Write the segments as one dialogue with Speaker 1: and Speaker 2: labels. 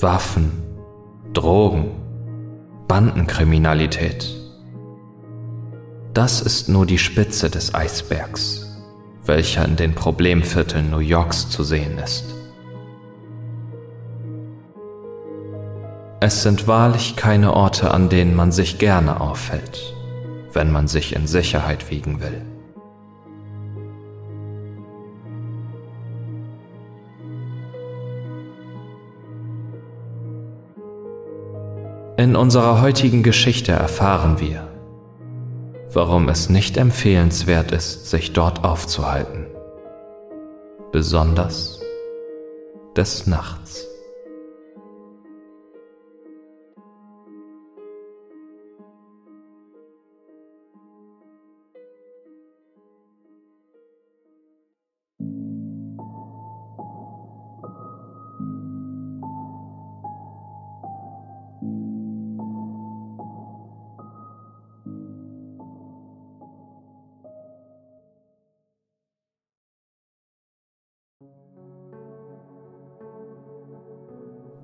Speaker 1: Waffen, Drogen, Bandenkriminalität. Das ist nur die Spitze des Eisbergs, welcher in den Problemvierteln New Yorks zu sehen ist. Es sind wahrlich keine Orte, an denen man sich gerne aufhält, wenn man sich in Sicherheit wiegen will. In unserer heutigen Geschichte erfahren wir, warum es nicht empfehlenswert ist, sich dort aufzuhalten, besonders des Nachts.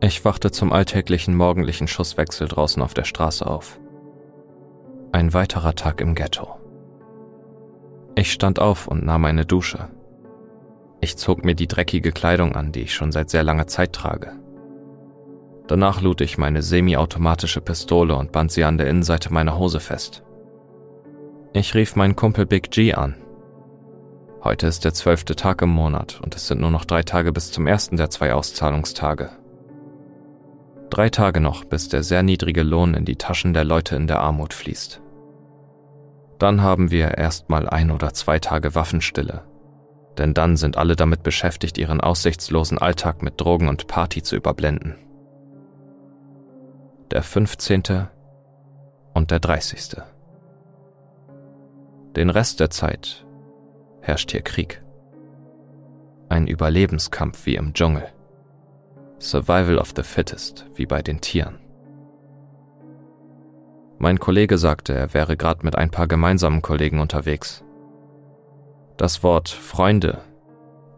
Speaker 1: Ich wachte zum alltäglichen morgendlichen Schusswechsel draußen auf der Straße auf. Ein weiterer Tag im Ghetto. Ich stand auf und nahm eine Dusche. Ich zog mir die dreckige Kleidung an, die ich schon seit sehr langer Zeit trage. Danach lud ich meine semiautomatische Pistole und band sie an der Innenseite meiner Hose fest. Ich rief meinen Kumpel Big G an. Heute ist der zwölfte Tag im Monat und es sind nur noch drei Tage bis zum ersten der zwei Auszahlungstage. Drei Tage noch, bis der sehr niedrige Lohn in die Taschen der Leute in der Armut fließt. Dann haben wir erstmal ein oder zwei Tage Waffenstille. Denn dann sind alle damit beschäftigt, ihren aussichtslosen Alltag mit Drogen und Party zu überblenden. Der 15. und der 30. Den Rest der Zeit herrscht hier Krieg. Ein Überlebenskampf wie im Dschungel. Survival of the Fittest, wie bei den Tieren. Mein Kollege sagte, er wäre gerade mit ein paar gemeinsamen Kollegen unterwegs. Das Wort Freunde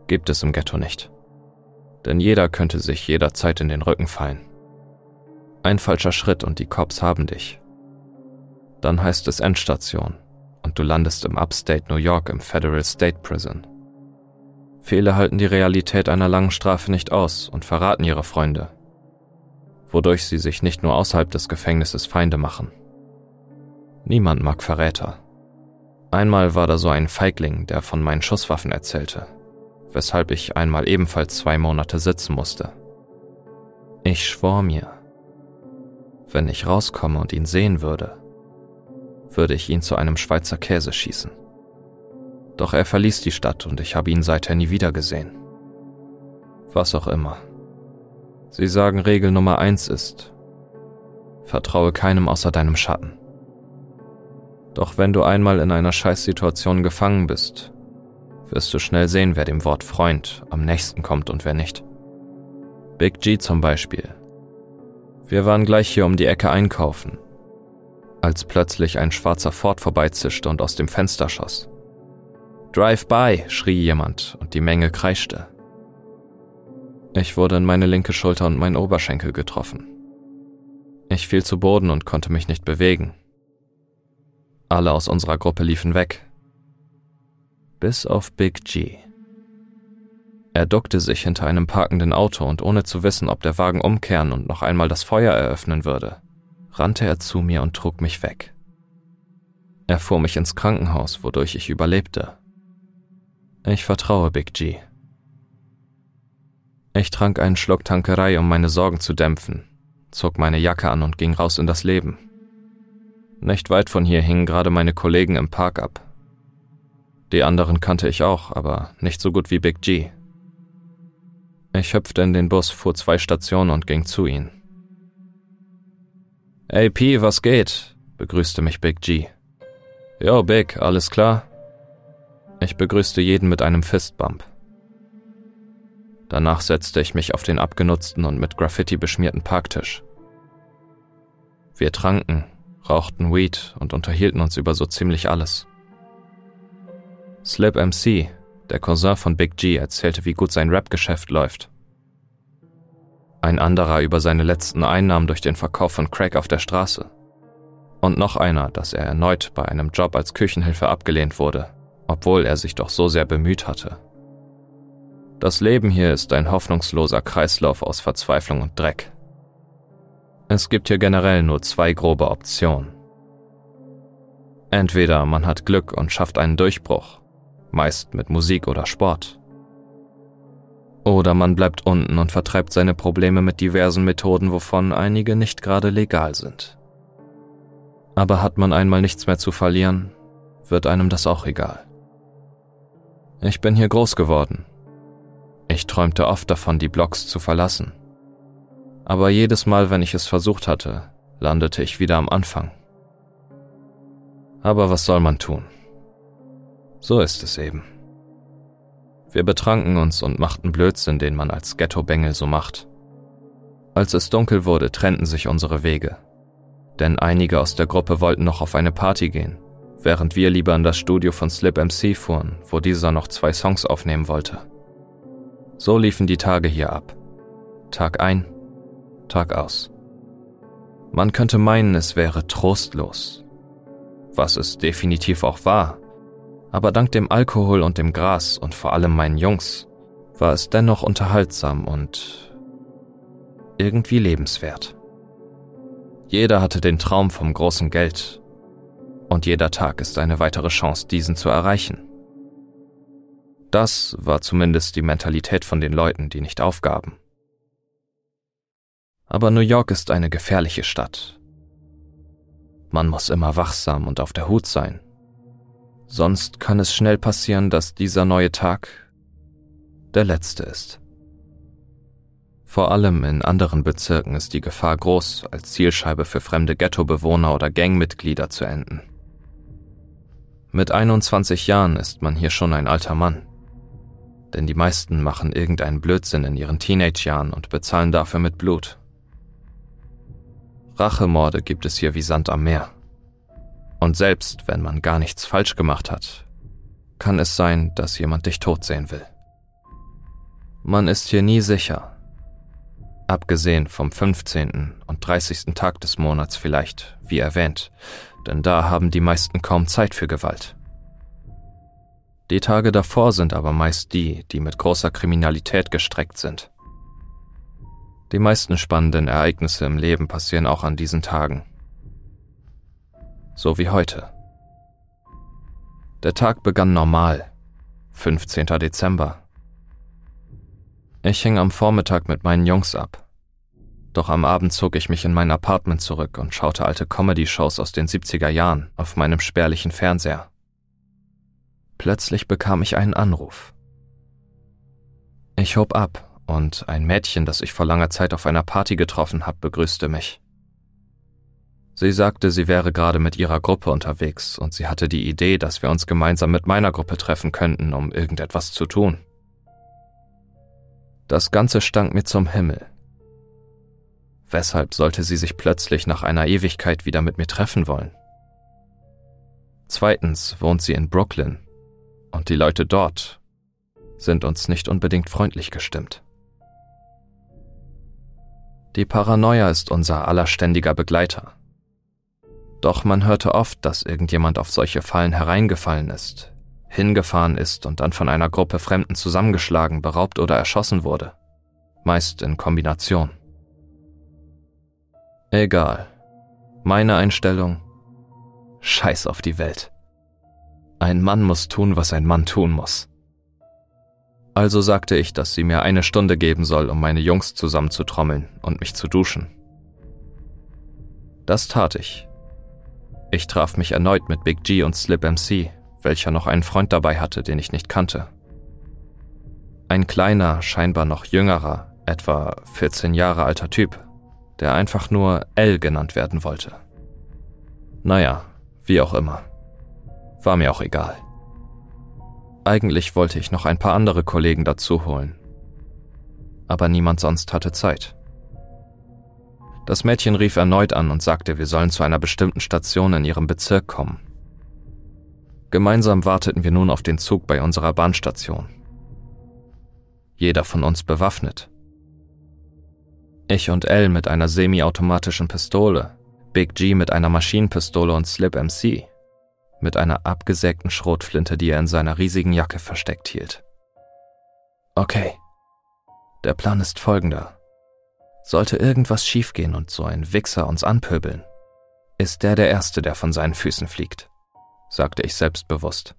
Speaker 1: gibt es im Ghetto nicht. Denn jeder könnte sich jederzeit in den Rücken fallen. Ein falscher Schritt und die Cops haben dich. Dann heißt es Endstation und du landest im Upstate New York im Federal State Prison. Viele halten die Realität einer langen Strafe nicht aus und verraten ihre Freunde, wodurch sie sich nicht nur außerhalb des Gefängnisses Feinde machen. Niemand mag Verräter. Einmal war da so ein Feigling, der von meinen Schusswaffen erzählte, weshalb ich einmal ebenfalls zwei Monate sitzen musste. Ich schwor mir, wenn ich rauskomme und ihn sehen würde, würde ich ihn zu einem Schweizer Käse schießen. Doch er verließ die Stadt und ich habe ihn seither nie wieder gesehen. Was auch immer. Sie sagen, Regel Nummer eins ist, vertraue keinem außer deinem Schatten. Doch wenn du einmal in einer Scheißsituation gefangen bist, wirst du schnell sehen, wer dem Wort Freund am nächsten kommt und wer nicht. Big G zum Beispiel. Wir waren gleich hier um die Ecke einkaufen, als plötzlich ein schwarzer Ford vorbeizischte und aus dem Fenster schoss. Drive-by, schrie jemand und die Menge kreischte. Ich wurde in meine linke Schulter und meinen Oberschenkel getroffen. Ich fiel zu Boden und konnte mich nicht bewegen. Alle aus unserer Gruppe liefen weg. Bis auf Big G. Er duckte sich hinter einem parkenden Auto und ohne zu wissen, ob der Wagen umkehren und noch einmal das Feuer eröffnen würde, rannte er zu mir und trug mich weg. Er fuhr mich ins Krankenhaus, wodurch ich überlebte. Ich vertraue Big G. Ich trank einen Schluck Tankerei, um meine Sorgen zu dämpfen, zog meine Jacke an und ging raus in das Leben. Nicht weit von hier hingen gerade meine Kollegen im Park ab. Die anderen kannte ich auch, aber nicht so gut wie Big G. Ich hüpfte in den Bus, fuhr zwei Stationen und ging zu ihnen. Ey P, was geht? begrüßte mich Big G. Yo, Big, alles klar? Ich begrüßte jeden mit einem Fistbump. Danach setzte ich mich auf den abgenutzten und mit Graffiti beschmierten Parktisch. Wir tranken, rauchten Weed und unterhielten uns über so ziemlich alles. Slip MC, der Cousin von Big G, erzählte, wie gut sein Rap-Geschäft läuft. ein anderer über seine letzten Einnahmen durch den Verkauf von Crack auf der Straße und noch einer, dass er erneut bei einem Job als Küchenhilfe abgelehnt wurde, obwohl er sich doch so sehr bemüht hatte. Das Leben hier ist ein hoffnungsloser Kreislauf aus Verzweiflung und Dreck. Es gibt hier generell nur zwei grobe Optionen. Entweder man hat Glück und schafft einen Durchbruch, meist mit Musik oder Sport. Oder man bleibt unten und vertreibt seine Probleme mit diversen Methoden, wovon einige nicht gerade legal sind. Aber hat man einmal nichts mehr zu verlieren, wird einem das auch egal. Ich bin hier groß geworden. Ich träumte oft davon, die Blocks zu verlassen. Aber jedes Mal, wenn ich es versucht hatte, landete ich wieder am Anfang. Aber was soll man tun? So ist es eben. Wir betranken uns und machten Blödsinn, den man als Ghetto-Bengel so macht. Als es dunkel wurde, trennten sich unsere Wege denn einige aus der Gruppe wollten noch auf eine Party gehen, während wir lieber in das Studio von Slip MC fuhren, wo dieser noch zwei Songs aufnehmen wollte. So liefen die Tage hier ab. Tag ein, Tag aus. Man könnte meinen, es wäre trostlos. Was es definitiv auch war. Aber dank dem Alkohol und dem Gras und vor allem meinen Jungs war es dennoch unterhaltsam und irgendwie lebenswert. Jeder hatte den Traum vom großen Geld. Und jeder Tag ist eine weitere Chance, diesen zu erreichen. Das war zumindest die Mentalität von den Leuten, die nicht aufgaben. Aber New York ist eine gefährliche Stadt. Man muss immer wachsam und auf der Hut sein. Sonst kann es schnell passieren, dass dieser neue Tag der letzte ist. Vor allem in anderen Bezirken ist die Gefahr groß, als Zielscheibe für fremde Ghettobewohner oder Gangmitglieder zu enden. Mit 21 Jahren ist man hier schon ein alter Mann. Denn die meisten machen irgendeinen Blödsinn in ihren Teenagejahren und bezahlen dafür mit Blut. Rachemorde gibt es hier wie Sand am Meer. Und selbst wenn man gar nichts falsch gemacht hat, kann es sein, dass jemand dich tot sehen will. Man ist hier nie sicher, Abgesehen vom 15. und 30. Tag des Monats vielleicht, wie erwähnt, denn da haben die meisten kaum Zeit für Gewalt. Die Tage davor sind aber meist die, die mit großer Kriminalität gestreckt sind. Die meisten spannenden Ereignisse im Leben passieren auch an diesen Tagen. So wie heute. Der Tag begann normal, 15. Dezember, ich hing am Vormittag mit meinen Jungs ab. Doch am Abend zog ich mich in mein Apartment zurück und schaute alte Comedy-Shows aus den 70er Jahren auf meinem spärlichen Fernseher. Plötzlich bekam ich einen Anruf. Ich hob ab und ein Mädchen, das ich vor langer Zeit auf einer Party getroffen habe, begrüßte mich. Sie sagte, sie wäre gerade mit ihrer Gruppe unterwegs und sie hatte die Idee, dass wir uns gemeinsam mit meiner Gruppe treffen könnten, um irgendetwas zu tun. Das Ganze stank mir zum Himmel. Weshalb sollte sie sich plötzlich nach einer Ewigkeit wieder mit mir treffen wollen? Zweitens wohnt sie in Brooklyn und die Leute dort sind uns nicht unbedingt freundlich gestimmt. Die Paranoia ist unser allerständiger Begleiter. Doch man hörte oft, dass irgendjemand auf solche Fallen hereingefallen ist, hingefahren ist und dann von einer Gruppe Fremden zusammengeschlagen, beraubt oder erschossen wurde. Meist in Kombination. Egal. Meine Einstellung? Scheiß auf die Welt. Ein Mann muss tun, was ein Mann tun muss. Also sagte ich, dass sie mir eine Stunde geben soll, um meine Jungs zusammenzutrommeln und mich zu duschen. Das tat ich. Ich traf mich erneut mit Big G und Slip MC, welcher noch einen Freund dabei hatte, den ich nicht kannte. Ein kleiner, scheinbar noch jüngerer, etwa 14 Jahre alter Typ, der einfach nur L genannt werden wollte. Naja, wie auch immer. War mir auch egal. Eigentlich wollte ich noch ein paar andere Kollegen dazu holen. Aber niemand sonst hatte Zeit. Das Mädchen rief erneut an und sagte, wir sollen zu einer bestimmten Station in ihrem Bezirk kommen. Gemeinsam warteten wir nun auf den Zug bei unserer Bahnstation. Jeder von uns bewaffnet. Ich und L mit einer semiautomatischen Pistole, Big G mit einer Maschinenpistole und Slip MC mit einer abgesägten Schrotflinte, die er in seiner riesigen Jacke versteckt hielt. Okay, der Plan ist folgender. Sollte irgendwas schiefgehen und so ein Wichser uns anpöbeln, ist der der Erste, der von seinen Füßen fliegt, sagte ich selbstbewusst.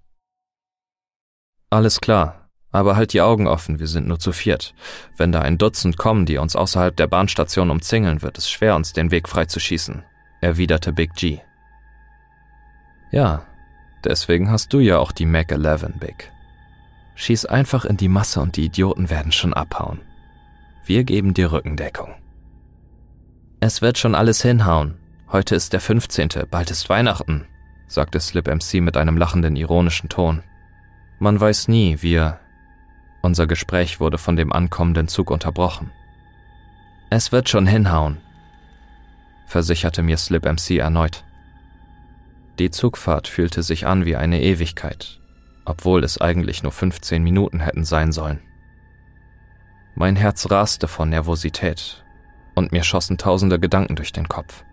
Speaker 1: Alles klar, aber halt die Augen offen, wir sind nur zu viert. Wenn da ein Dutzend kommen, die uns außerhalb der Bahnstation umzingeln, wird es schwer, uns den Weg freizuschießen, erwiderte Big G. Ja, deswegen hast du ja auch die Mac 11, Big. Schieß einfach in die Masse und die Idioten werden schon abhauen. Wir geben dir Rückendeckung. Es wird schon alles hinhauen. Heute ist der 15., bald ist Weihnachten, sagte Slip MC mit einem lachenden, ironischen Ton. Man weiß nie, wir. Unser Gespräch wurde von dem ankommenden Zug unterbrochen. Es wird schon hinhauen, versicherte mir Slip MC erneut. Die Zugfahrt fühlte sich an wie eine Ewigkeit, obwohl es eigentlich nur 15 Minuten hätten sein sollen. Mein Herz raste vor Nervosität und mir schossen tausende Gedanken durch den Kopf.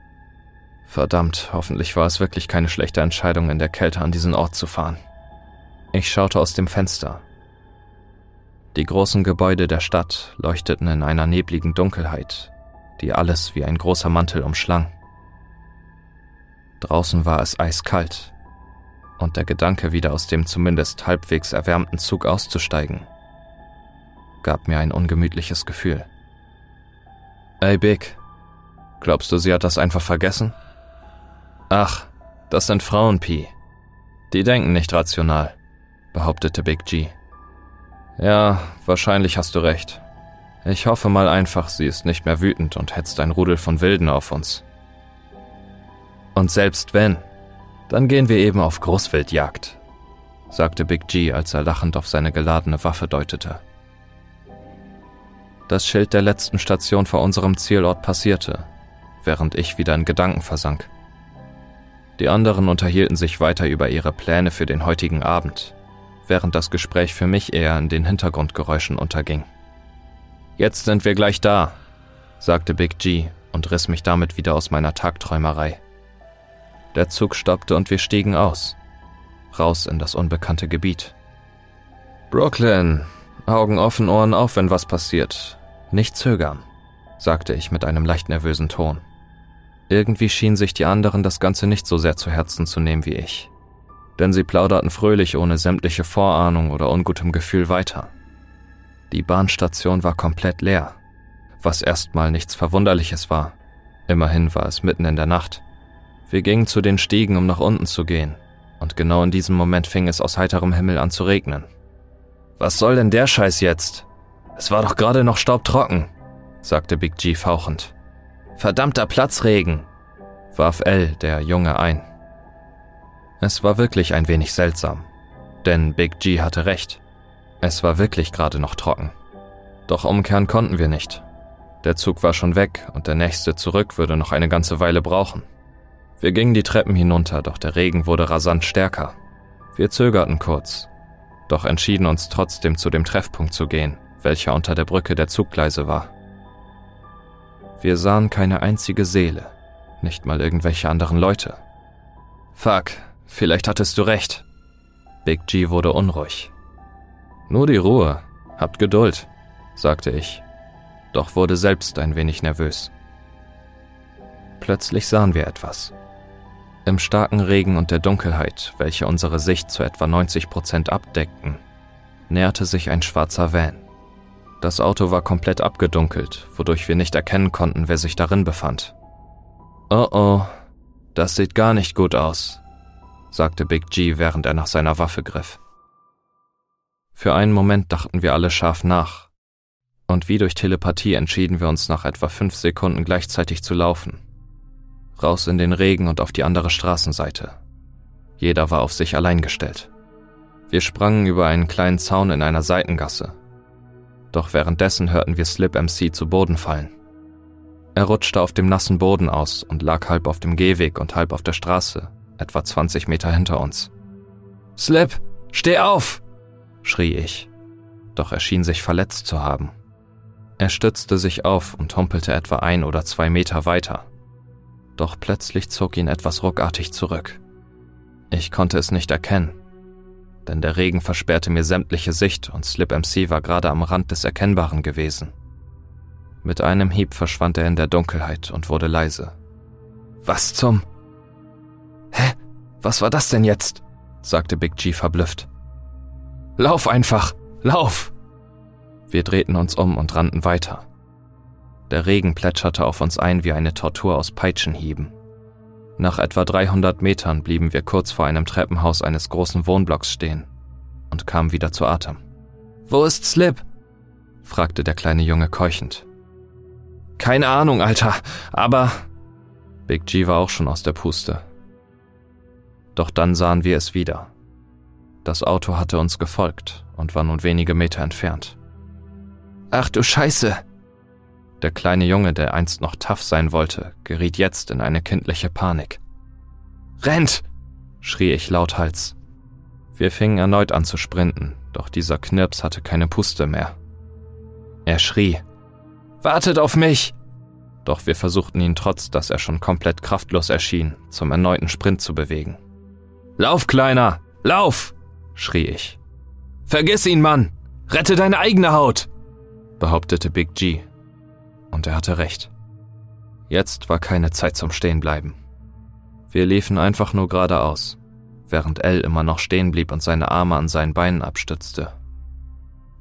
Speaker 1: Verdammt, hoffentlich war es wirklich keine schlechte Entscheidung, in der Kälte an diesen Ort zu fahren. Ich schaute aus dem Fenster. Die großen Gebäude der Stadt leuchteten in einer nebligen Dunkelheit, die alles wie ein großer Mantel umschlang. Draußen war es eiskalt, und der Gedanke, wieder aus dem zumindest halbwegs erwärmten Zug auszusteigen, gab mir ein ungemütliches Gefühl. Ey, Big, glaubst du, sie hat das einfach vergessen? Ach, das sind Frauen, Pi. Die denken nicht rational, behauptete Big G. Ja, wahrscheinlich hast du recht. Ich hoffe mal einfach, sie ist nicht mehr wütend und hetzt ein Rudel von Wilden auf uns. Und selbst wenn, dann gehen wir eben auf Großwildjagd, sagte Big G, als er lachend auf seine geladene Waffe deutete. Das Schild der letzten Station vor unserem Zielort passierte, während ich wieder in Gedanken versank. Die anderen unterhielten sich weiter über ihre Pläne für den heutigen Abend, während das Gespräch für mich eher in den Hintergrundgeräuschen unterging. Jetzt sind wir gleich da, sagte Big G und riss mich damit wieder aus meiner Tagträumerei. Der Zug stoppte und wir stiegen aus, raus in das unbekannte Gebiet. Brooklyn, Augen offen, Ohren auf, wenn was passiert. Nicht zögern, sagte ich mit einem leicht nervösen Ton. Irgendwie schienen sich die anderen das Ganze nicht so sehr zu Herzen zu nehmen wie ich. Denn sie plauderten fröhlich ohne sämtliche Vorahnung oder ungutem Gefühl weiter. Die Bahnstation war komplett leer, was erstmal nichts Verwunderliches war. Immerhin war es mitten in der Nacht. Wir gingen zu den Stiegen, um nach unten zu gehen, und genau in diesem Moment fing es aus heiterem Himmel an zu regnen. Was soll denn der Scheiß jetzt? Es war doch gerade noch staubtrocken, sagte Big G fauchend. Verdammter Platzregen, warf L, der Junge, ein. Es war wirklich ein wenig seltsam, denn Big G hatte recht. Es war wirklich gerade noch trocken. Doch umkehren konnten wir nicht. Der Zug war schon weg und der nächste zurück würde noch eine ganze Weile brauchen. Wir gingen die Treppen hinunter, doch der Regen wurde rasant stärker. Wir zögerten kurz, doch entschieden uns trotzdem zu dem Treffpunkt zu gehen, welcher unter der Brücke der Zuggleise war. Wir sahen keine einzige Seele, nicht mal irgendwelche anderen Leute. Fuck, vielleicht hattest du recht. Big G wurde unruhig. Nur die Ruhe, habt Geduld, sagte ich, doch wurde selbst ein wenig nervös. Plötzlich sahen wir etwas. Im starken Regen und der Dunkelheit, welche unsere Sicht zu etwa 90 Prozent abdeckten, näherte sich ein schwarzer Van. Das Auto war komplett abgedunkelt, wodurch wir nicht erkennen konnten, wer sich darin befand. Oh oh, das sieht gar nicht gut aus, sagte Big G, während er nach seiner Waffe griff. Für einen Moment dachten wir alle scharf nach, und wie durch Telepathie entschieden wir uns nach etwa fünf Sekunden gleichzeitig zu laufen raus in den Regen und auf die andere Straßenseite. Jeder war auf sich allein gestellt. Wir sprangen über einen kleinen Zaun in einer Seitengasse. Doch währenddessen hörten wir Slip MC zu Boden fallen. Er rutschte auf dem nassen Boden aus und lag halb auf dem Gehweg und halb auf der Straße, etwa 20 Meter hinter uns. Slip, steh auf! schrie ich. Doch er schien sich verletzt zu haben. Er stützte sich auf und humpelte etwa ein oder zwei Meter weiter. Doch plötzlich zog ihn etwas ruckartig zurück. Ich konnte es nicht erkennen, denn der Regen versperrte mir sämtliche Sicht und Slip MC war gerade am Rand des Erkennbaren gewesen. Mit einem Hieb verschwand er in der Dunkelheit und wurde leise. Was zum... Hä? Was war das denn jetzt? sagte Big G verblüfft. Lauf einfach! Lauf! Wir drehten uns um und rannten weiter. Der Regen plätscherte auf uns ein wie eine Tortur aus Peitschenhieben. Nach etwa 300 Metern blieben wir kurz vor einem Treppenhaus eines großen Wohnblocks stehen und kamen wieder zu Atem. Wo ist Slip? fragte der kleine Junge keuchend. Keine Ahnung, Alter, aber... Big G war auch schon aus der Puste. Doch dann sahen wir es wieder. Das Auto hatte uns gefolgt und war nun wenige Meter entfernt. Ach du Scheiße! Der kleine Junge, der einst noch tough sein wollte, geriet jetzt in eine kindliche Panik. Rennt! schrie ich lauthals. Wir fingen erneut an zu sprinten, doch dieser Knirps hatte keine Puste mehr. Er schrie. Wartet auf mich! Doch wir versuchten ihn trotz, dass er schon komplett kraftlos erschien, zum erneuten Sprint zu bewegen. Lauf, Kleiner! Lauf! schrie ich. Vergiss ihn, Mann! Rette deine eigene Haut! behauptete Big G und er hatte recht. Jetzt war keine Zeit zum Stehenbleiben. Wir liefen einfach nur geradeaus, während L immer noch stehen blieb und seine Arme an seinen Beinen abstützte.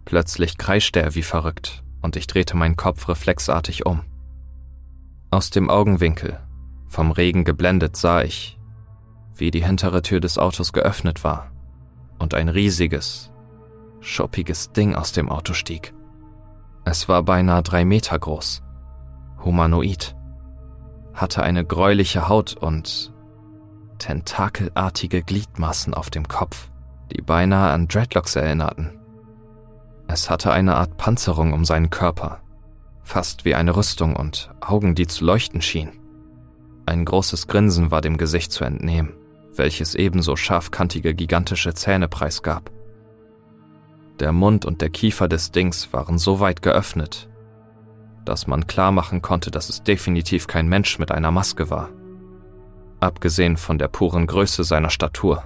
Speaker 1: Plötzlich kreischte er wie verrückt und ich drehte meinen Kopf reflexartig um. Aus dem Augenwinkel, vom Regen geblendet, sah ich, wie die hintere Tür des Autos geöffnet war und ein riesiges, schuppiges Ding aus dem Auto stieg. Es war beinahe drei Meter groß, humanoid, hatte eine gräuliche Haut und tentakelartige Gliedmaßen auf dem Kopf, die beinahe an Dreadlocks erinnerten. Es hatte eine Art Panzerung um seinen Körper, fast wie eine Rüstung und Augen, die zu leuchten schienen. Ein großes Grinsen war dem Gesicht zu entnehmen, welches ebenso scharfkantige gigantische Zähne preisgab. Der Mund und der Kiefer des Dings waren so weit geöffnet, dass man klar machen konnte, dass es definitiv kein Mensch mit einer Maske war. Abgesehen von der puren Größe seiner Statur.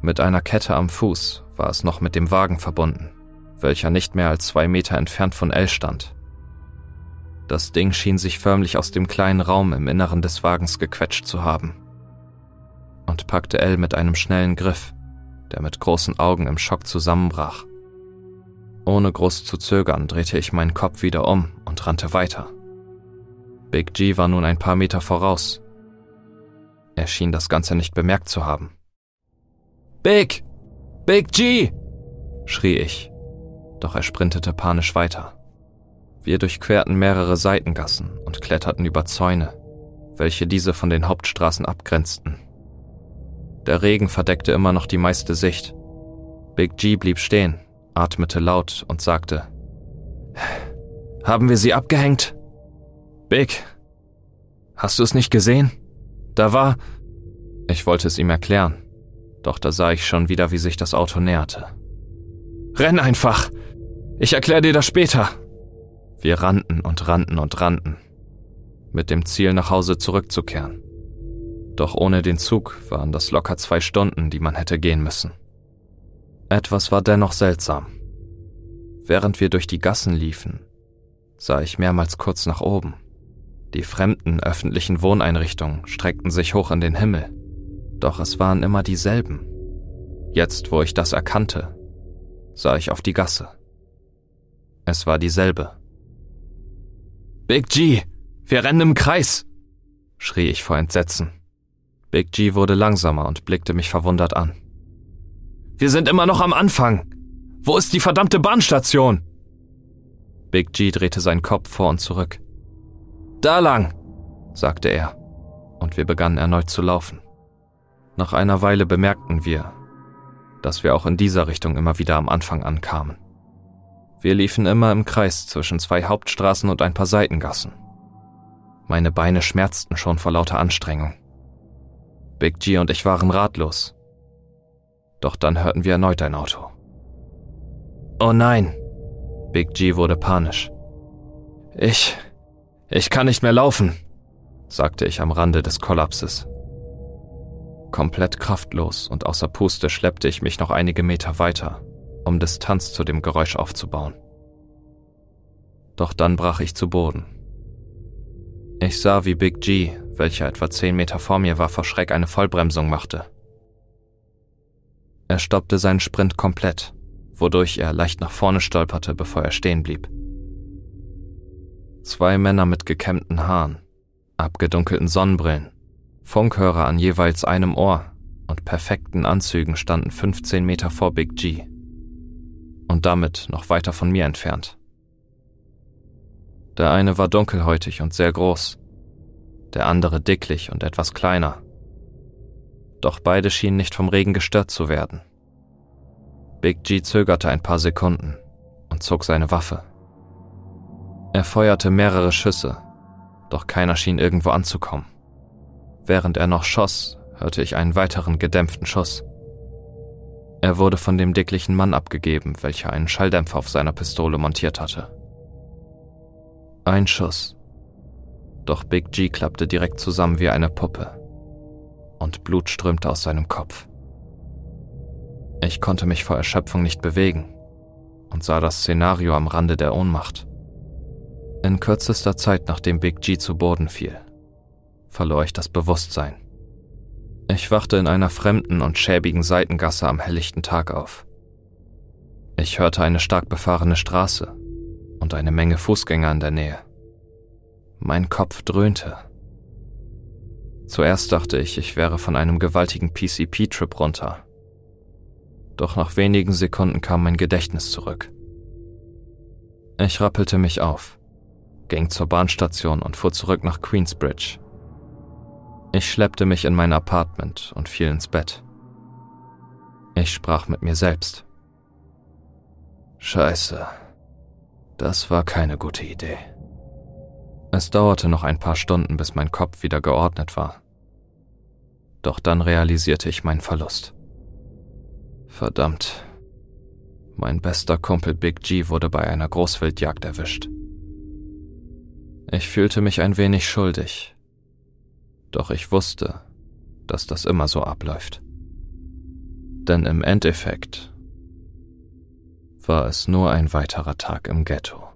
Speaker 1: Mit einer Kette am Fuß war es noch mit dem Wagen verbunden, welcher nicht mehr als zwei Meter entfernt von L stand. Das Ding schien sich förmlich aus dem kleinen Raum im Inneren des Wagens gequetscht zu haben und packte L mit einem schnellen Griff der mit großen Augen im Schock zusammenbrach. Ohne groß zu zögern drehte ich meinen Kopf wieder um und rannte weiter. Big G war nun ein paar Meter voraus. Er schien das Ganze nicht bemerkt zu haben. Big! Big G! schrie ich, doch er sprintete panisch weiter. Wir durchquerten mehrere Seitengassen und kletterten über Zäune, welche diese von den Hauptstraßen abgrenzten. Der Regen verdeckte immer noch die meiste Sicht. Big G blieb stehen, atmete laut und sagte, Haben wir sie abgehängt? Big, hast du es nicht gesehen? Da war... Ich wollte es ihm erklären, doch da sah ich schon wieder, wie sich das Auto näherte. Renn einfach! Ich erkläre dir das später! Wir rannten und rannten und rannten, mit dem Ziel nach Hause zurückzukehren. Doch ohne den Zug waren das locker zwei Stunden, die man hätte gehen müssen. Etwas war dennoch seltsam. Während wir durch die Gassen liefen, sah ich mehrmals kurz nach oben. Die fremden öffentlichen Wohneinrichtungen streckten sich hoch in den Himmel, doch es waren immer dieselben. Jetzt, wo ich das erkannte, sah ich auf die Gasse. Es war dieselbe. Big G, wir rennen im Kreis, schrie ich vor Entsetzen. Big G wurde langsamer und blickte mich verwundert an. Wir sind immer noch am Anfang. Wo ist die verdammte Bahnstation? Big G drehte seinen Kopf vor und zurück. Da lang, sagte er, und wir begannen erneut zu laufen. Nach einer Weile bemerkten wir, dass wir auch in dieser Richtung immer wieder am Anfang ankamen. Wir liefen immer im Kreis zwischen zwei Hauptstraßen und ein paar Seitengassen. Meine Beine schmerzten schon vor lauter Anstrengung. Big G und ich waren ratlos. Doch dann hörten wir erneut ein Auto. Oh nein! Big G wurde panisch. Ich. Ich kann nicht mehr laufen, sagte ich am Rande des Kollapses. Komplett kraftlos und außer Puste schleppte ich mich noch einige Meter weiter, um Distanz zu dem Geräusch aufzubauen. Doch dann brach ich zu Boden. Ich sah, wie Big G, welcher etwa zehn Meter vor mir war, vor Schreck eine Vollbremsung machte. Er stoppte seinen Sprint komplett, wodurch er leicht nach vorne stolperte, bevor er stehen blieb. Zwei Männer mit gekämmten Haaren, abgedunkelten Sonnenbrillen, Funkhörer an jeweils einem Ohr und perfekten Anzügen standen 15 Meter vor Big G und damit noch weiter von mir entfernt. Der eine war dunkelhäutig und sehr groß, der andere dicklich und etwas kleiner. Doch beide schienen nicht vom Regen gestört zu werden. Big G zögerte ein paar Sekunden und zog seine Waffe. Er feuerte mehrere Schüsse, doch keiner schien irgendwo anzukommen. Während er noch schoss, hörte ich einen weiteren gedämpften Schuss. Er wurde von dem dicklichen Mann abgegeben, welcher einen Schalldämpfer auf seiner Pistole montiert hatte. Ein Schuss. Doch Big G klappte direkt zusammen wie eine Puppe. Und Blut strömte aus seinem Kopf. Ich konnte mich vor Erschöpfung nicht bewegen und sah das Szenario am Rande der Ohnmacht. In kürzester Zeit, nachdem Big G zu Boden fiel, verlor ich das Bewusstsein. Ich wachte in einer fremden und schäbigen Seitengasse am helllichten Tag auf. Ich hörte eine stark befahrene Straße und eine Menge Fußgänger in der Nähe. Mein Kopf dröhnte. Zuerst dachte ich, ich wäre von einem gewaltigen PCP-Trip runter. Doch nach wenigen Sekunden kam mein Gedächtnis zurück. Ich rappelte mich auf, ging zur Bahnstation und fuhr zurück nach Queensbridge. Ich schleppte mich in mein Apartment und fiel ins Bett. Ich sprach mit mir selbst. Scheiße, das war keine gute Idee. Es dauerte noch ein paar Stunden, bis mein Kopf wieder geordnet war. Doch dann realisierte ich meinen Verlust. Verdammt. Mein bester Kumpel Big G wurde bei einer Großwildjagd erwischt. Ich fühlte mich ein wenig schuldig. Doch ich wusste, dass das immer so abläuft. Denn im Endeffekt war es nur ein weiterer Tag im Ghetto.